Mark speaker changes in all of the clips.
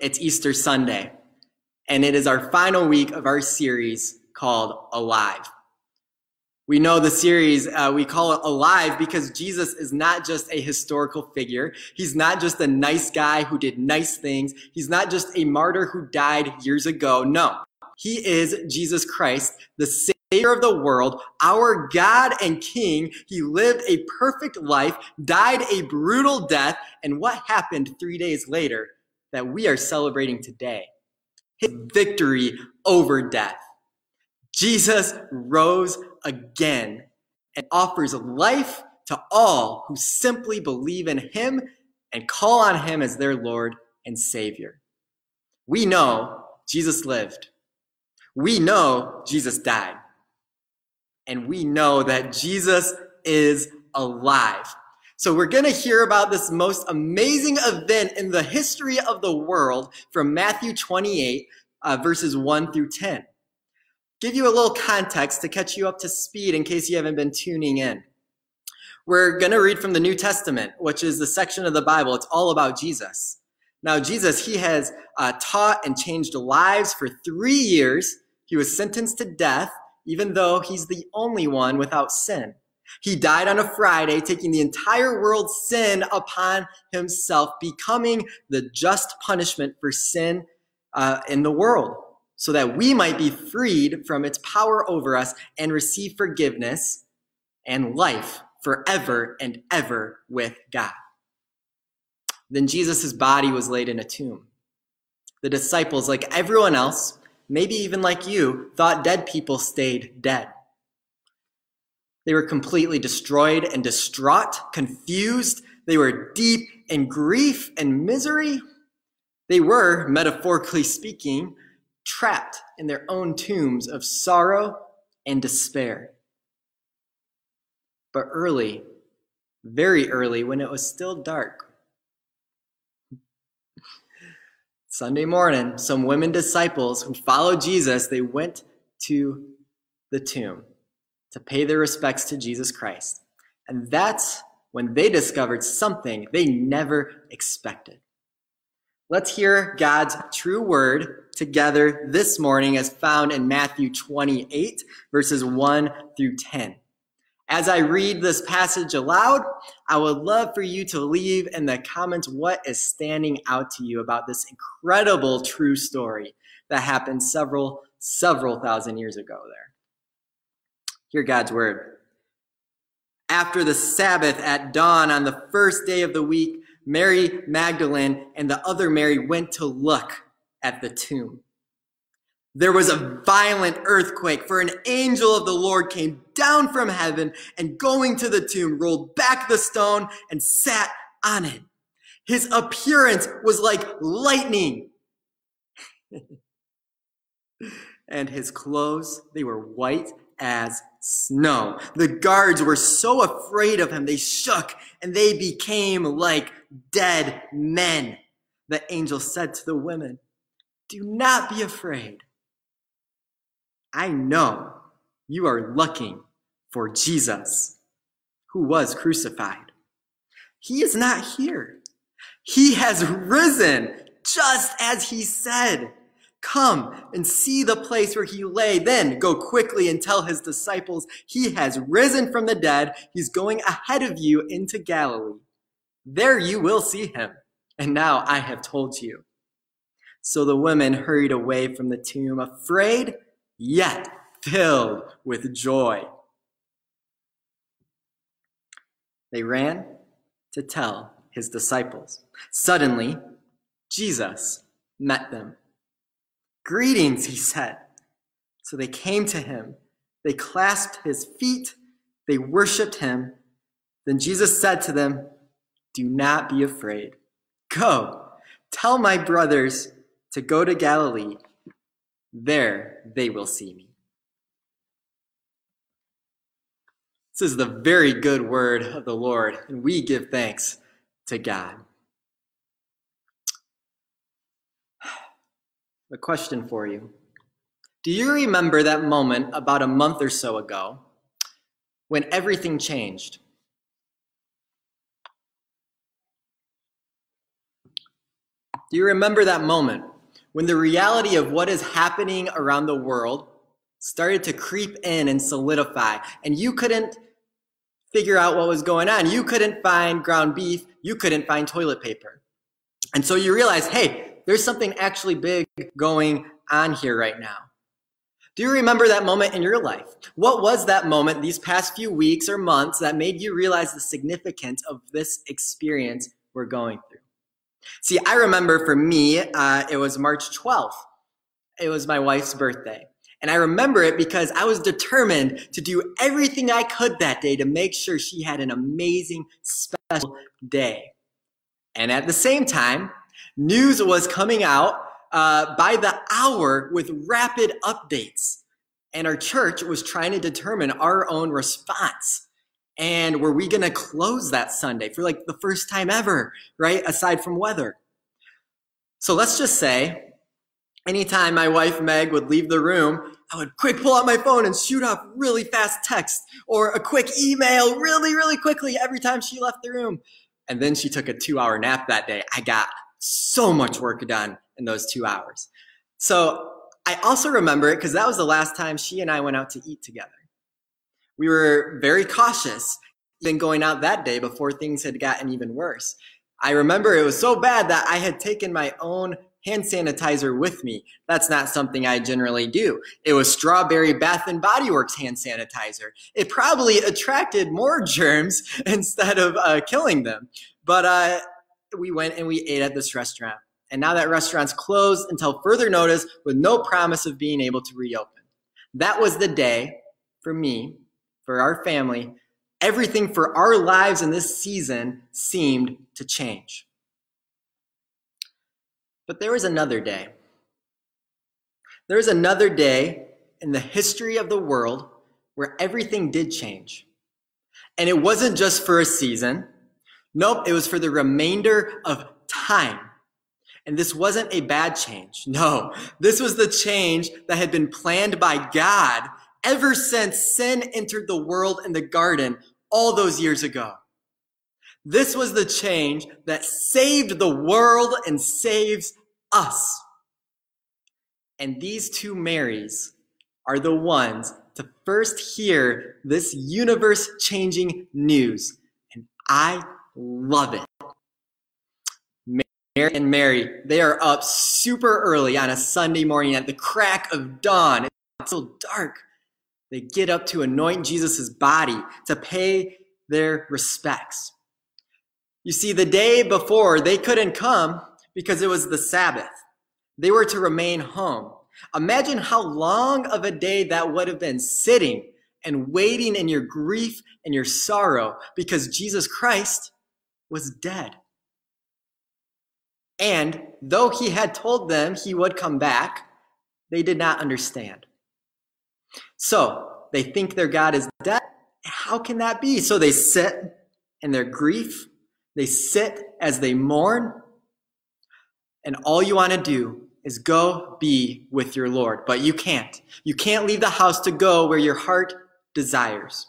Speaker 1: It's Easter Sunday, and it is our final week of our series called Alive. We know the series, uh, we call it Alive because Jesus is not just a historical figure. He's not just a nice guy who did nice things. He's not just a martyr who died years ago. No, he is Jesus Christ, the Savior of the world, our God and King. He lived a perfect life, died a brutal death, and what happened three days later that we are celebrating today? His victory over death. Jesus rose again and offers life to all who simply believe in him and call on him as their Lord and Savior. We know Jesus lived. We know Jesus died. And we know that Jesus is alive. So we're going to hear about this most amazing event in the history of the world from Matthew 28, uh, verses 1 through 10 give you a little context to catch you up to speed in case you haven't been tuning in. We're going to read from the New Testament, which is the section of the Bible. It's all about Jesus. Now, Jesus, he has uh, taught and changed lives for three years. He was sentenced to death, even though he's the only one without sin. He died on a Friday, taking the entire world's sin upon himself, becoming the just punishment for sin uh, in the world so that we might be freed from its power over us and receive forgiveness and life forever and ever with God. Then Jesus' body was laid in a tomb. The disciples, like everyone else, maybe even like you, thought dead people stayed dead. They were completely destroyed and distraught, confused. They were deep in grief and misery. They were, metaphorically speaking, trapped in their own tombs of sorrow and despair. But early, very early, when it was still dark, Sunday morning, some women disciples who followed Jesus, they went to the tomb to pay their respects to Jesus Christ. And that's when they discovered something they never expected. Let's hear God's true word together this morning as found in Matthew 28, verses 1 through 10. As I read this passage aloud, I would love for you to leave in the comments what is standing out to you about this incredible true story that happened several, several thousand years ago there. Hear God's word. After the Sabbath at dawn on the first day of the week, Mary Magdalene and the other Mary went to look at the tomb. There was a violent earthquake, for an angel of the Lord came down from heaven and going to the tomb, rolled back the stone and sat on it. His appearance was like lightning. and his clothes, they were white as snow. The guards were so afraid of him, they shook and they became like dead men. The angel said to the women, Do not be afraid. I know you are looking for Jesus, who was crucified. He is not here. He has risen, just as he said. Come and see the place where he lay. Then go quickly and tell his disciples he has risen from the dead. He's going ahead of you into Galilee. There you will see him. And now I have told you. So the women hurried away from the tomb, afraid, yet filled with joy. They ran to tell his disciples. Suddenly, Jesus met them. Greetings, he said. So they came to him. They clasped his feet. They worshiped him. Then Jesus said to them, Do not be afraid. Go, tell my brothers to go to Galilee. There they will see me. This is the very good word of the Lord, and we give thanks to God. A question for you. Do you remember that moment about a month or so ago when everything changed? Do you remember that moment when the reality of what is happening around the world started to creep in and solidify, and you couldn't figure out what was going on? You couldn't find ground beef, you couldn't find toilet paper. And so you realize, hey, there's something actually big going on here right now. Do you remember that moment in your life? What was that moment these past few weeks or months that made you realize the significance of this experience we're going through? See, I remember for me, uh, it was March 12th. It was my wife's birthday. And I remember it because I was determined to do everything I could that day to make sure she had an amazing, special day. And at the same time, news was coming out uh, by the hour with rapid updates. And our church was trying to determine our own response. And were we going to close that Sunday for like the first time ever, right? Aside from weather. So let's just say, anytime my wife Meg would leave the room, I would quick pull out my phone and shoot off really fast text or a quick email really, really quickly every time she left the room. And then she took a two hour nap that day. I got so much work done in those two hours. So I also remember it because that was the last time she and I went out to eat together. We were very cautious, even going out that day before things had gotten even worse. I remember it was so bad that I had taken my own hand sanitizer with me. That's not something I generally do. It was strawberry Bath and Body Works hand sanitizer. It probably attracted more germs instead of uh, killing them. But uh, we went and we ate at this restaurant. And now that restaurant's closed until further notice with no promise of being able to reopen. That was the day for me, for our family, everything for our lives in this season seemed to change. But there was another day. There was another day in the history of the world where everything did change. And it wasn't just for a season. Nope, it was for the remainder of time. And this wasn't a bad change. No, this was the change that had been planned by God ever since sin entered the world in the garden all those years ago. This was the change that saved the world and saves us. And these two Marys are the ones to first hear this universe changing news. And I love it. Mary and Mary, they are up super early on a Sunday morning at the crack of dawn. It's still dark. They get up to anoint Jesus' body to pay their respects. You see, the day before, they couldn't come because it was the Sabbath. They were to remain home. Imagine how long of a day that would have been sitting and waiting in your grief and your sorrow because Jesus Christ was dead. And though he had told them he would come back, they did not understand. So they think their God is dead. How can that be? So they sit in their grief, they sit as they mourn, and all you want to do is go be with your Lord. But you can't. You can't leave the house to go where your heart desires.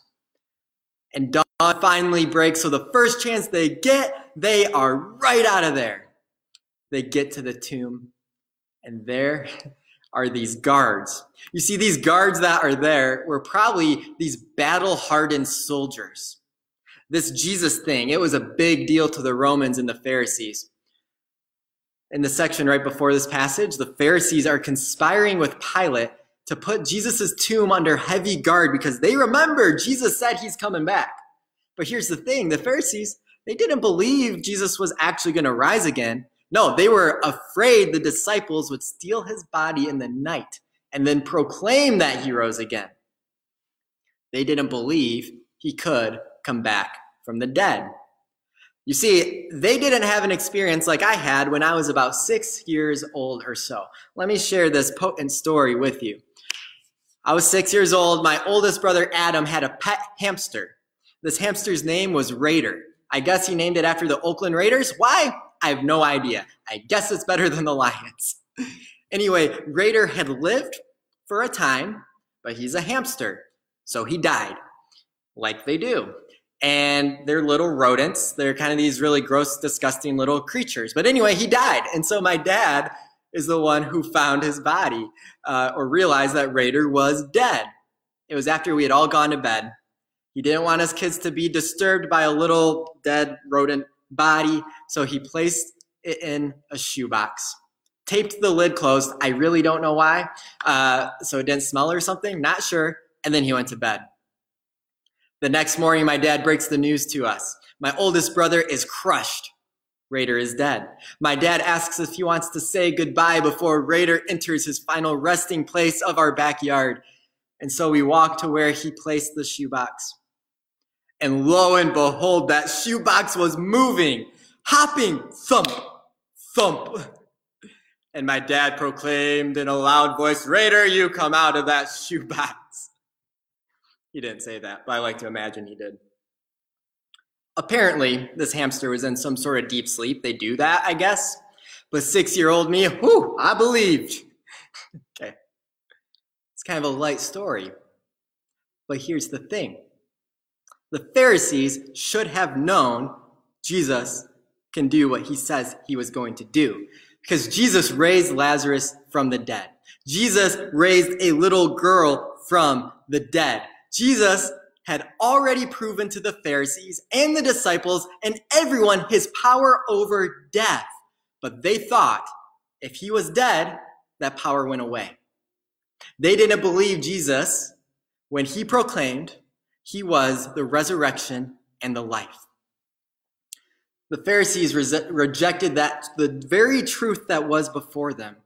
Speaker 1: And dawn finally breaks, so the first chance they get, they are right out of there they get to the tomb, and there are these guards. You see, these guards that are there were probably these battle hardened soldiers. This Jesus thing, it was a big deal to the Romans and the Pharisees. In the section right before this passage, the Pharisees are conspiring with Pilate to put Jesus' tomb under heavy guard because they remember Jesus said he's coming back. But here's the thing the Pharisees, they didn't believe Jesus was actually going to rise again. No, they were afraid the disciples would steal his body in the night and then proclaim that he rose again. They didn't believe he could come back from the dead. You see, they didn't have an experience like I had when I was about six years old or so. Let me share this potent story with you. I was six years old. My oldest brother Adam had a pet hamster. This hamster's name was Raider. I guess he named it after the Oakland Raiders. Why? I have no idea. I guess it's better than the Lions. anyway, Raider had lived for a time, but he's a hamster. So he died, like they do. and they're little rodents. They're kind of these really gross, disgusting little creatures. But anyway, he died. And so my dad is the one who found his body uh, or realized that Raider was dead. It was after we had all gone to bed. He didn't want us kids to be disturbed by a little dead rodent body, so he placed it in a shoebox. Taped the lid closed. I really don't know why. Uh, so it didn't smell or something, not sure. And then he went to bed. The next morning, my dad breaks the news to us. My oldest brother is crushed. Raider is dead. My dad asks if he wants to say goodbye before Raider enters his final resting place of our backyard. And so we walk to where he placed the shoebox. And lo and behold, that shoebox was moving, hopping, thump, thump. And my dad proclaimed in a loud voice, Raider, you come out of that shoebox. He didn't say that, but I like to imagine he did. Apparently, this hamster was in some sort of deep sleep. They do that, I guess. But six year old me, whew, I believed. okay. It's kind of a light story. But here's the thing the Pharisees should have known Jesus can do what he says he was going to do. Because Jesus raised Lazarus from the dead. Jesus raised a little girl from the dead. Jesus had already proven to the Pharisees and the disciples and everyone his power over death. But they thought if he was dead, that power went away. They didn't believe Jesus when he proclaimed he was the resurrection and the life. The Pharisees re- rejected that, the very truth that was before them.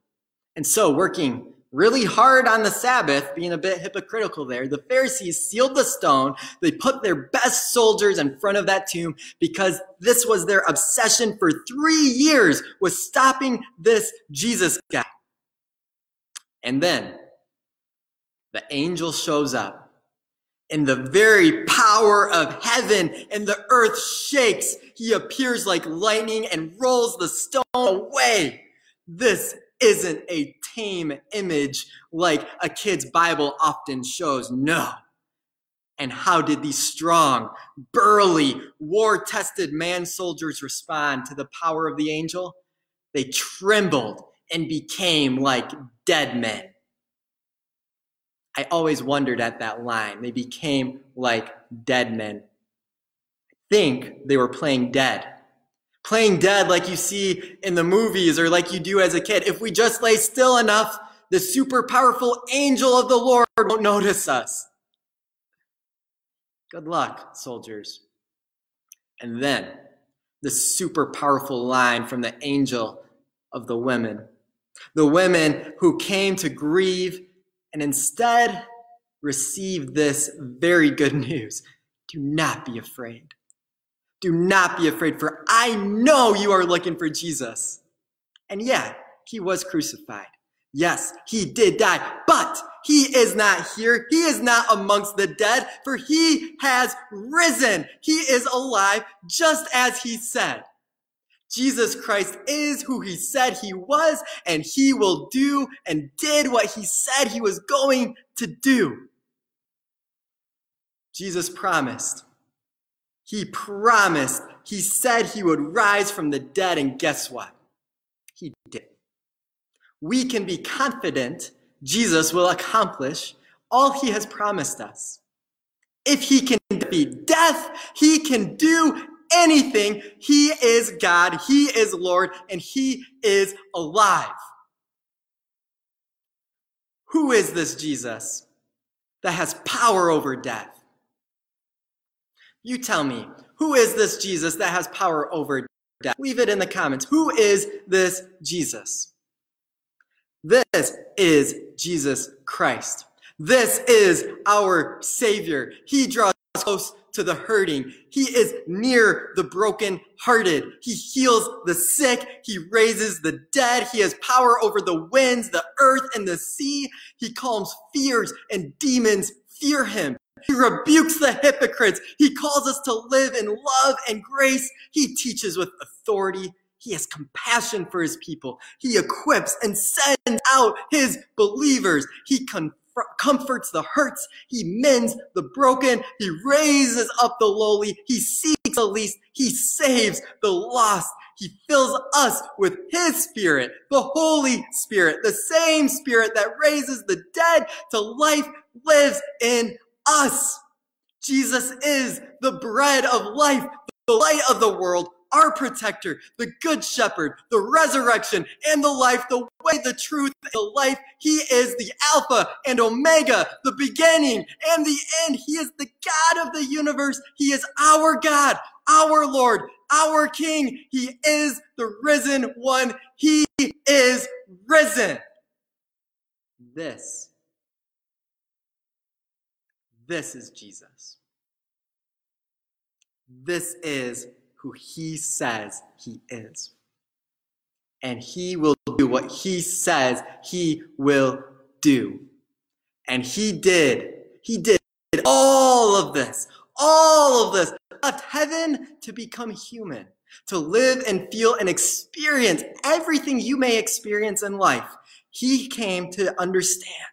Speaker 1: And so, working really hard on the Sabbath, being a bit hypocritical there, the Pharisees sealed the stone. They put their best soldiers in front of that tomb because this was their obsession for three years was stopping this Jesus guy. And then the angel shows up and the very power of heaven and the earth shakes. He appears like lightning and rolls the stone away. This isn't a tame image like a kid's Bible often shows. No. And how did these strong, burly, war tested man soldiers respond to the power of the angel? They trembled and became like dead men. I always wondered at that line. They became like dead men. I think they were playing dead playing dead like you see in the movies or like you do as a kid. If we just lay still enough, the super powerful angel of the Lord won't notice us. Good luck, soldiers. And then the super powerful line from the angel of the women. The women who came to grieve and instead received this very good news. Do not be afraid. Do not be afraid, for I know you are looking for Jesus. And yeah, he was crucified. Yes, he did die, but he is not here. He is not amongst the dead, for he has risen. He is alive just as he said. Jesus Christ is who he said he was, and he will do and did what he said he was going to do. Jesus promised he promised, he said he would rise from the dead, and guess what? He did. We can be confident Jesus will accomplish all he has promised us. If he can defeat death, he can do anything. He is God, he is Lord, and he is alive. Who is this Jesus that has power over death? You tell me, who is this Jesus that has power over death? Leave it in the comments. Who is this Jesus? This is Jesus Christ. This is our Savior. He draws us close to the hurting. He is near the broken-hearted. He heals the sick. He raises the dead. He has power over the winds, the earth, and the sea. He calms fears and demons fear him. He rebukes the hypocrites. He calls us to live in love and grace. He teaches with authority. He has compassion for his people. He equips and sends out his believers. He comforts the hurts. He mends the broken. He raises up the lowly. He seeks the least. He saves the lost. He fills us with His Spirit, the Holy Spirit, the same Spirit that raises the dead to life lives in us. Jesus is the bread of life, the light of the world, our protector, the good shepherd, the resurrection and the life, the way, the truth, the life. He is the Alpha and Omega, the beginning and the end. He is the God of the universe. He is our God, our Lord, our King. He is the risen one. He is risen. This, this is Jesus. This is who he says he is. And he will do what he says he will do. And he did. He did all of this. All of this. Left heaven to become human, to live and feel and experience everything you may experience in life. He came to understand.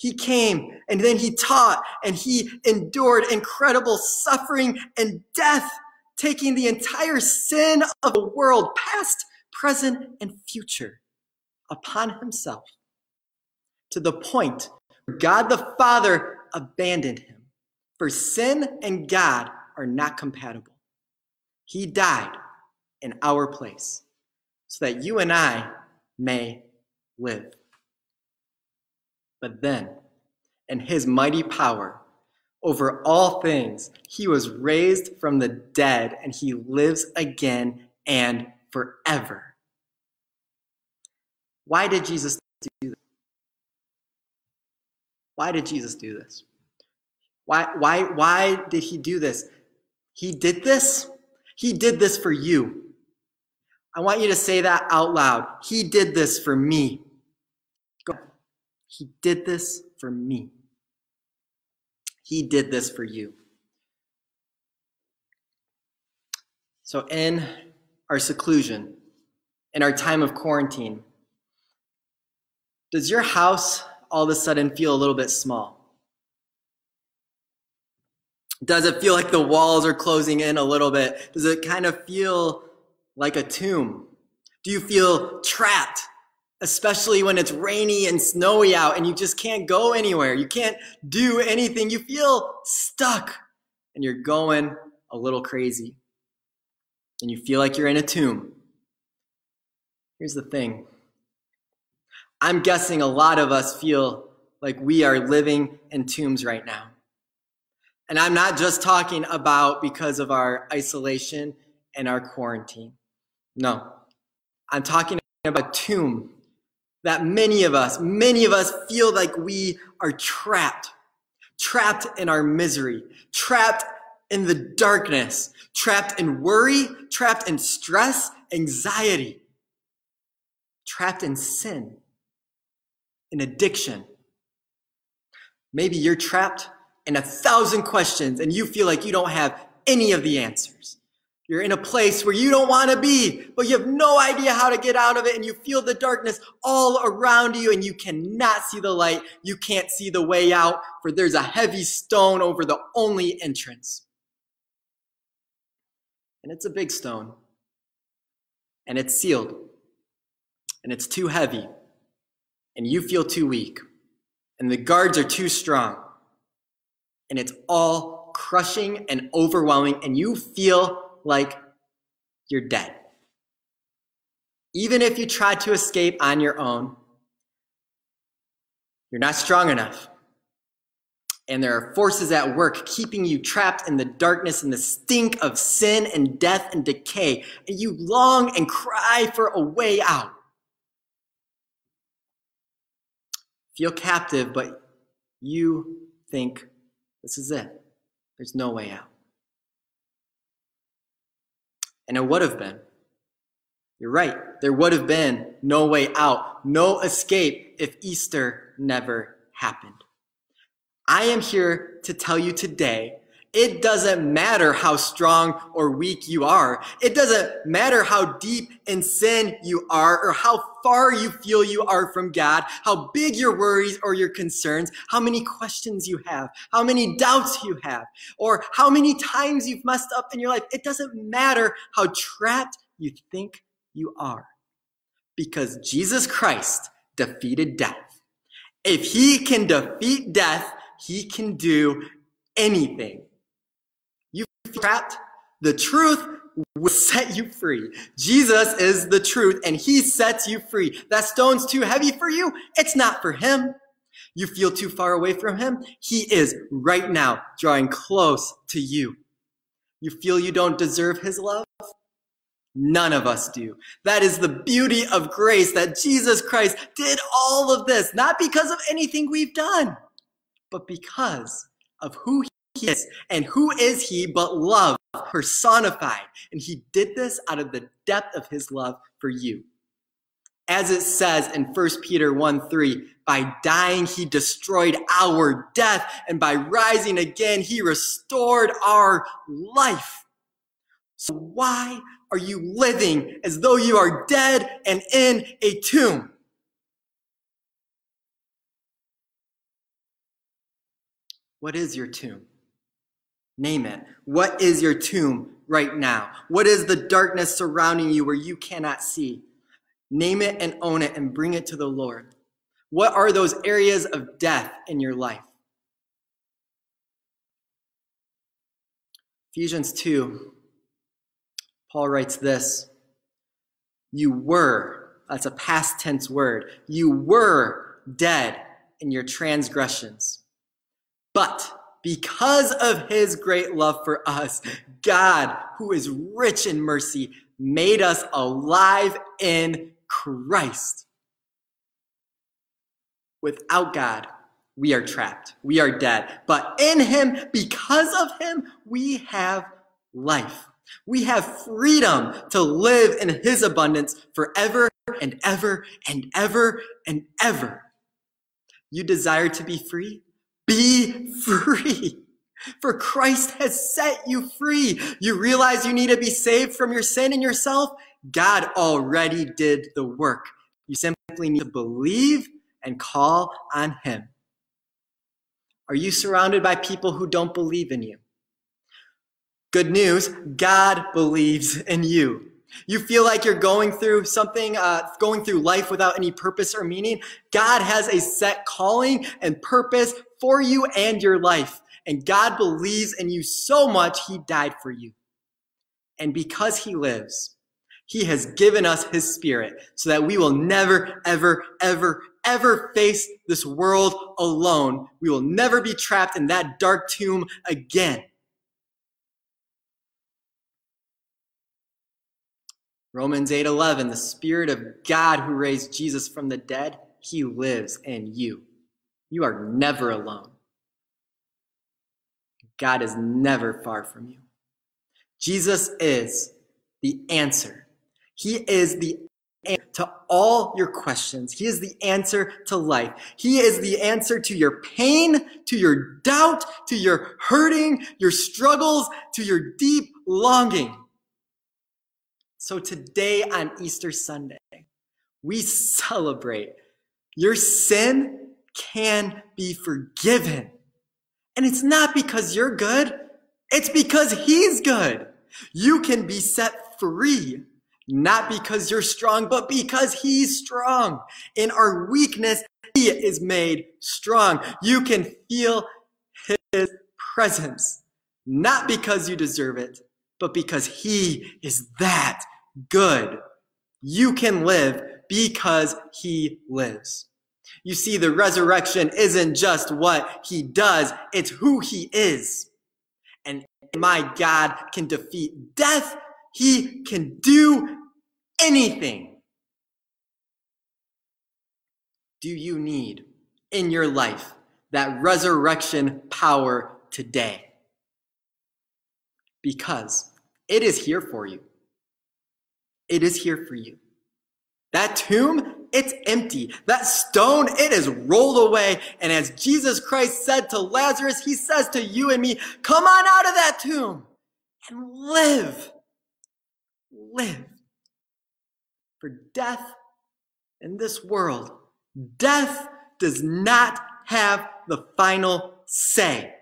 Speaker 1: He came and then he taught and he endured incredible suffering and death taking the entire sin of the world, past, present, and future, upon himself to the point where God the Father abandoned him. For sin and God are not compatible. He died in our place so that you and I may live. But then, in his mighty power, over all things. He was raised from the dead and he lives again and forever. Why did Jesus do this? Why did Jesus do this? Why, why, why did he do this? He did this? He did this for you. I want you to say that out loud. He did this for me. He did this for me. He did this for you. So, in our seclusion, in our time of quarantine, does your house all of a sudden feel a little bit small? Does it feel like the walls are closing in a little bit? Does it kind of feel like a tomb? Do you feel trapped? Especially when it's rainy and snowy out and you just can't go anywhere. You can't do anything. You feel stuck and you're going a little crazy and you feel like you're in a tomb. Here's the thing I'm guessing a lot of us feel like we are living in tombs right now. And I'm not just talking about because of our isolation and our quarantine. No, I'm talking about a tomb that many of us, many of us feel like we are trapped, trapped in our misery, trapped in the darkness, trapped in worry, trapped in stress, anxiety, trapped in sin, in addiction. Maybe you're trapped in a thousand questions and you feel like you don't have any of the answers. You're in a place where you don't want to be, but you have no idea how to get out of it, and you feel the darkness all around you, and you cannot see the light. You can't see the way out, for there's a heavy stone over the only entrance. And it's a big stone, and it's sealed, and it's too heavy, and you feel too weak, and the guards are too strong, and it's all crushing and overwhelming, and you feel like you're dead. Even if you try to escape on your own, you're not strong enough. And there are forces at work keeping you trapped in the darkness and the stink of sin and death and decay. And you long and cry for a way out. Feel captive, but you think this is it. There's no way out. And it would have been. You're right. There would have been no way out, no escape if Easter never happened. I am here to tell you today It doesn't matter how strong or weak you are. It doesn't matter how deep in sin you are or how far you feel you are from God, how big your worries or your concerns, how many questions you have, how many doubts you have, or how many times you've messed up in your life. It doesn't matter how trapped you think you are because Jesus Christ defeated death. If he can defeat death, he can do anything trapped, the truth will set you free. Jesus is the truth and he sets you free. That stone's too heavy for you. It's not for him. You feel too far away from him. He is right now drawing close to you. You feel you don't deserve his love. None of us do. That is the beauty of grace that Jesus Christ did all of this, not because of anything we've done, but because of who he is. And who is he but love personified? And he did this out of the depth of his love for you. As it says in 1 Peter 1 3, by dying, he destroyed our death, and by rising again, he restored our life. So, why are you living as though you are dead and in a tomb? What is your tomb? Name it. What is your tomb right now? What is the darkness surrounding you where you cannot see? Name it and own it and bring it to the Lord. What are those areas of death in your life? Ephesians 2, Paul writes this You were, that's a past tense word, you were dead in your transgressions. But because of his great love for us, God, who is rich in mercy, made us alive in Christ. Without God, we are trapped. We are dead. But in him, because of him, we have life. We have freedom to live in his abundance forever and ever and ever and ever. You desire to be free? Be free. For Christ has set you free. You realize you need to be saved from your sin and yourself? God already did the work. You simply need to believe and call on Him. Are you surrounded by people who don't believe in you? Good news God believes in you. You feel like you're going through something, uh, going through life without any purpose or meaning. God has a set calling and purpose for you and your life. And God believes in you so much, He died for you. And because He lives, He has given us His Spirit so that we will never, ever, ever, ever face this world alone. We will never be trapped in that dark tomb again. Romans 8:11 the spirit of God who raised Jesus from the dead he lives in you. You are never alone. God is never far from you. Jesus is the answer. He is the answer to all your questions. He is the answer to life. He is the answer to your pain, to your doubt, to your hurting, your struggles, to your deep longing. So today on Easter Sunday, we celebrate your sin can be forgiven. And it's not because you're good. It's because he's good. You can be set free, not because you're strong, but because he's strong. In our weakness, he is made strong. You can feel his presence, not because you deserve it, but because he is that good. You can live because he lives. You see, the resurrection isn't just what he does, it's who he is. And my God can defeat death. He can do anything. Do you need in your life that resurrection power today? Because it is here for you. It is here for you. That tomb it's empty. That stone, it is rolled away. And as Jesus Christ said to Lazarus, he says to you and me, come on out of that tomb and live. Live. For death in this world, death does not have the final say.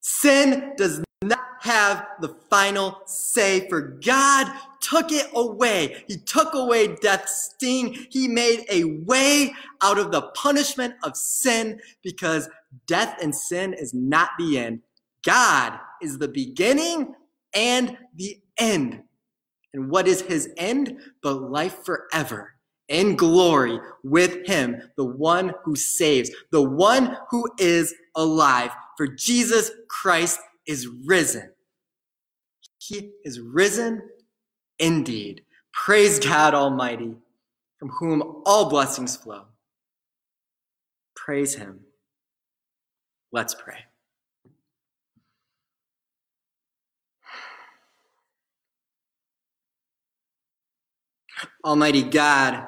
Speaker 1: Sin does not have the final say, for God took it away. He took away death's sting. He made a way out of the punishment of sin because death and sin is not the end. God is the beginning and the end. And what is his end? But life forever in glory with him, the one who saves, the one who is alive. For Jesus Christ is risen. He is risen indeed. Praise God Almighty, from whom all blessings flow. Praise him. Let's pray. Almighty God,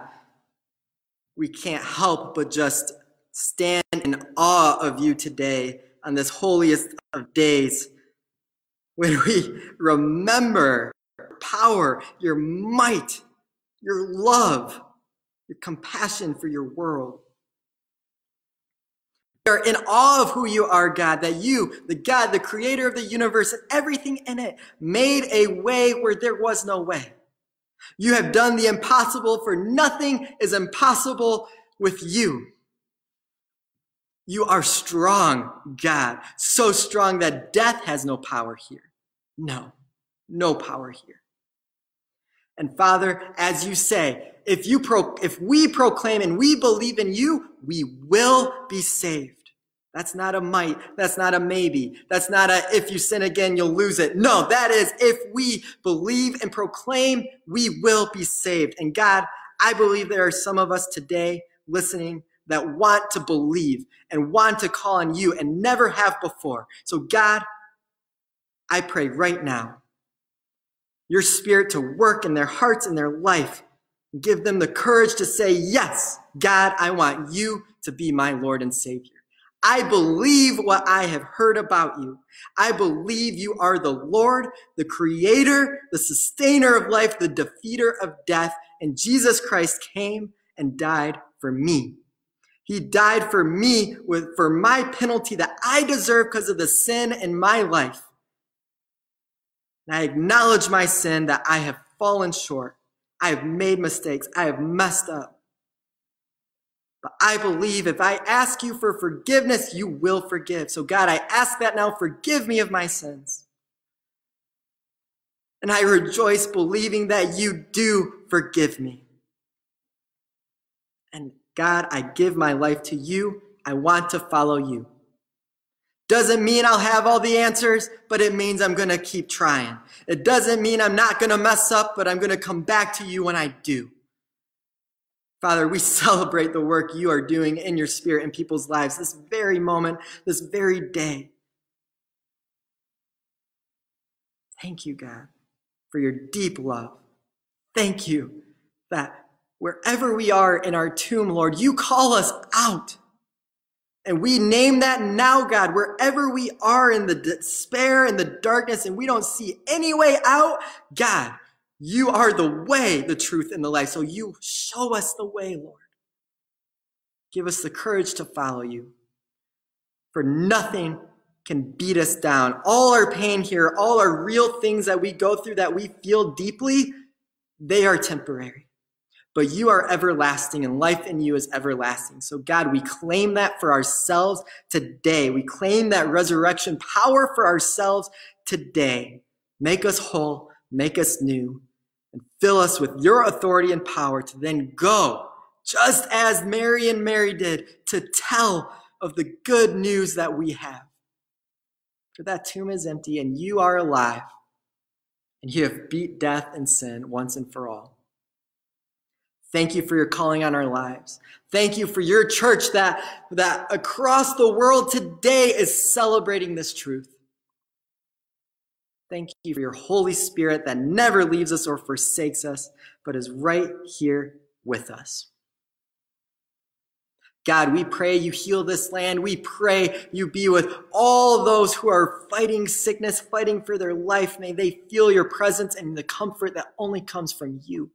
Speaker 1: we can't help but just stand in awe of you today on this holiest of days when we remember power, your might, your love, your compassion for your world. We are in awe of who you are, God, that you, the God, the creator of the universe and everything in it, made a way where there was no way. You have done the impossible, for nothing is impossible with you. You are strong, God, so strong that death has no power here. No, no power here. And Father, as you say, if you pro- if we proclaim and we believe in you, we will be saved. That's not a might. That's not a maybe. That's not a if you sin again, you'll lose it. No, that is if we believe and proclaim, we will be saved. And God, I believe there are some of us today listening that want to believe and want to call on you and never have before. So, God, I pray right now, your spirit to work in their hearts and their life. Give them the courage to say, Yes, God, I want you to be my Lord and Savior. I believe what I have heard about you. I believe you are the Lord, the creator, the sustainer of life, the defeater of death. And Jesus Christ came and died for me. He died for me with, for my penalty that I deserve because of the sin in my life. And I acknowledge my sin that I have fallen short. I have made mistakes. I have messed up. But I believe if I ask you for forgiveness, you will forgive. So, God, I ask that now. Forgive me of my sins. And I rejoice believing that you do forgive me. And God, I give my life to you. I want to follow you. Doesn't mean I'll have all the answers, but it means I'm going to keep trying. It doesn't mean I'm not going to mess up, but I'm going to come back to you when I do. Father, we celebrate the work you are doing in your spirit in people's lives this very moment, this very day. Thank you, God, for your deep love. Thank you that wherever we are in our tomb, Lord, you call us out. And we name that now, God, wherever we are in the despair and the darkness and we don't see any way out, God, you are the way, the truth, and the life. So you show us the way, Lord. Give us the courage to follow you. For nothing can beat us down. All our pain here, all our real things that we go through that we feel deeply, they are temporary. But you are everlasting and life in you is everlasting. So God, we claim that for ourselves today. We claim that resurrection power for ourselves today. Make us whole, make us new and fill us with your authority and power to then go, just as Mary and Mary did, to tell of the good news that we have. For that tomb is empty and you are alive, and you have beat death and sin once and for all. Thank you for your calling on our lives. Thank you for your church that, that across the world today is celebrating this truth. Thank you for your Holy Spirit that never leaves us or forsakes us, but is right here with us. God, we pray you heal this land. We pray you be with all those who are fighting sickness, fighting for their life. May they feel your presence and the comfort that only comes from you.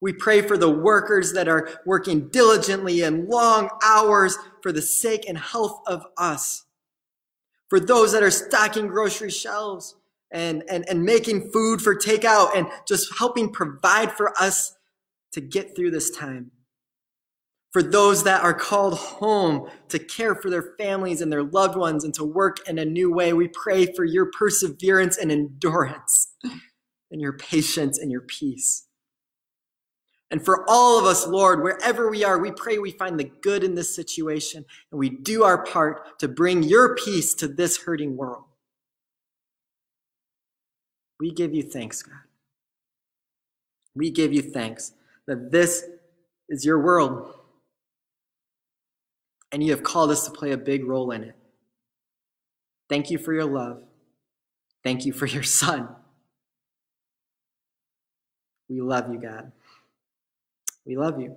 Speaker 1: We pray for the workers that are working diligently and long hours for the sake and health of us. For those that are stocking grocery shelves and, and, and making food for takeout and just helping provide for us to get through this time for those that are called home to care for their families and their loved ones and to work in a new way. We pray for your perseverance and endurance and your patience and your peace. And for all of us, Lord, wherever we are, we pray we find the good in this situation and we do our part to bring your peace to this hurting world. We give you thanks, God. We give you thanks that this is your world and you have called us to play a big role in it. Thank you for your love. Thank you for your Son. We love you, God. We love you.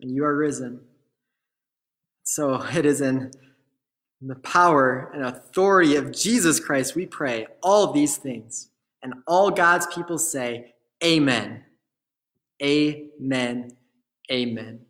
Speaker 1: And you are risen. So it is in the power and authority of Jesus Christ we pray all these things. And all God's people say, Amen. Amen. Amen.